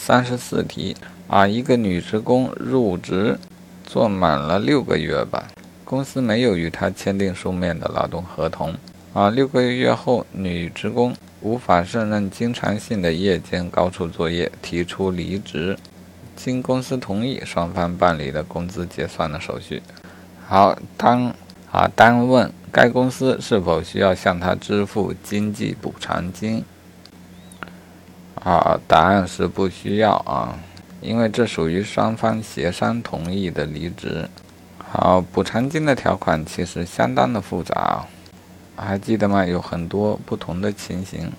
三十四题啊，一个女职工入职做满了六个月吧，公司没有与她签订书面的劳动合同啊，六个月后女职工无法胜任经常性的夜间高处作业，提出离职，经公司同意，双方办理了工资结算的手续。好，当啊单问该公司是否需要向她支付经济补偿金。啊，答案是不需要啊，因为这属于双方协商同意的离职。好，补偿金的条款其实相当的复杂，还记得吗？有很多不同的情形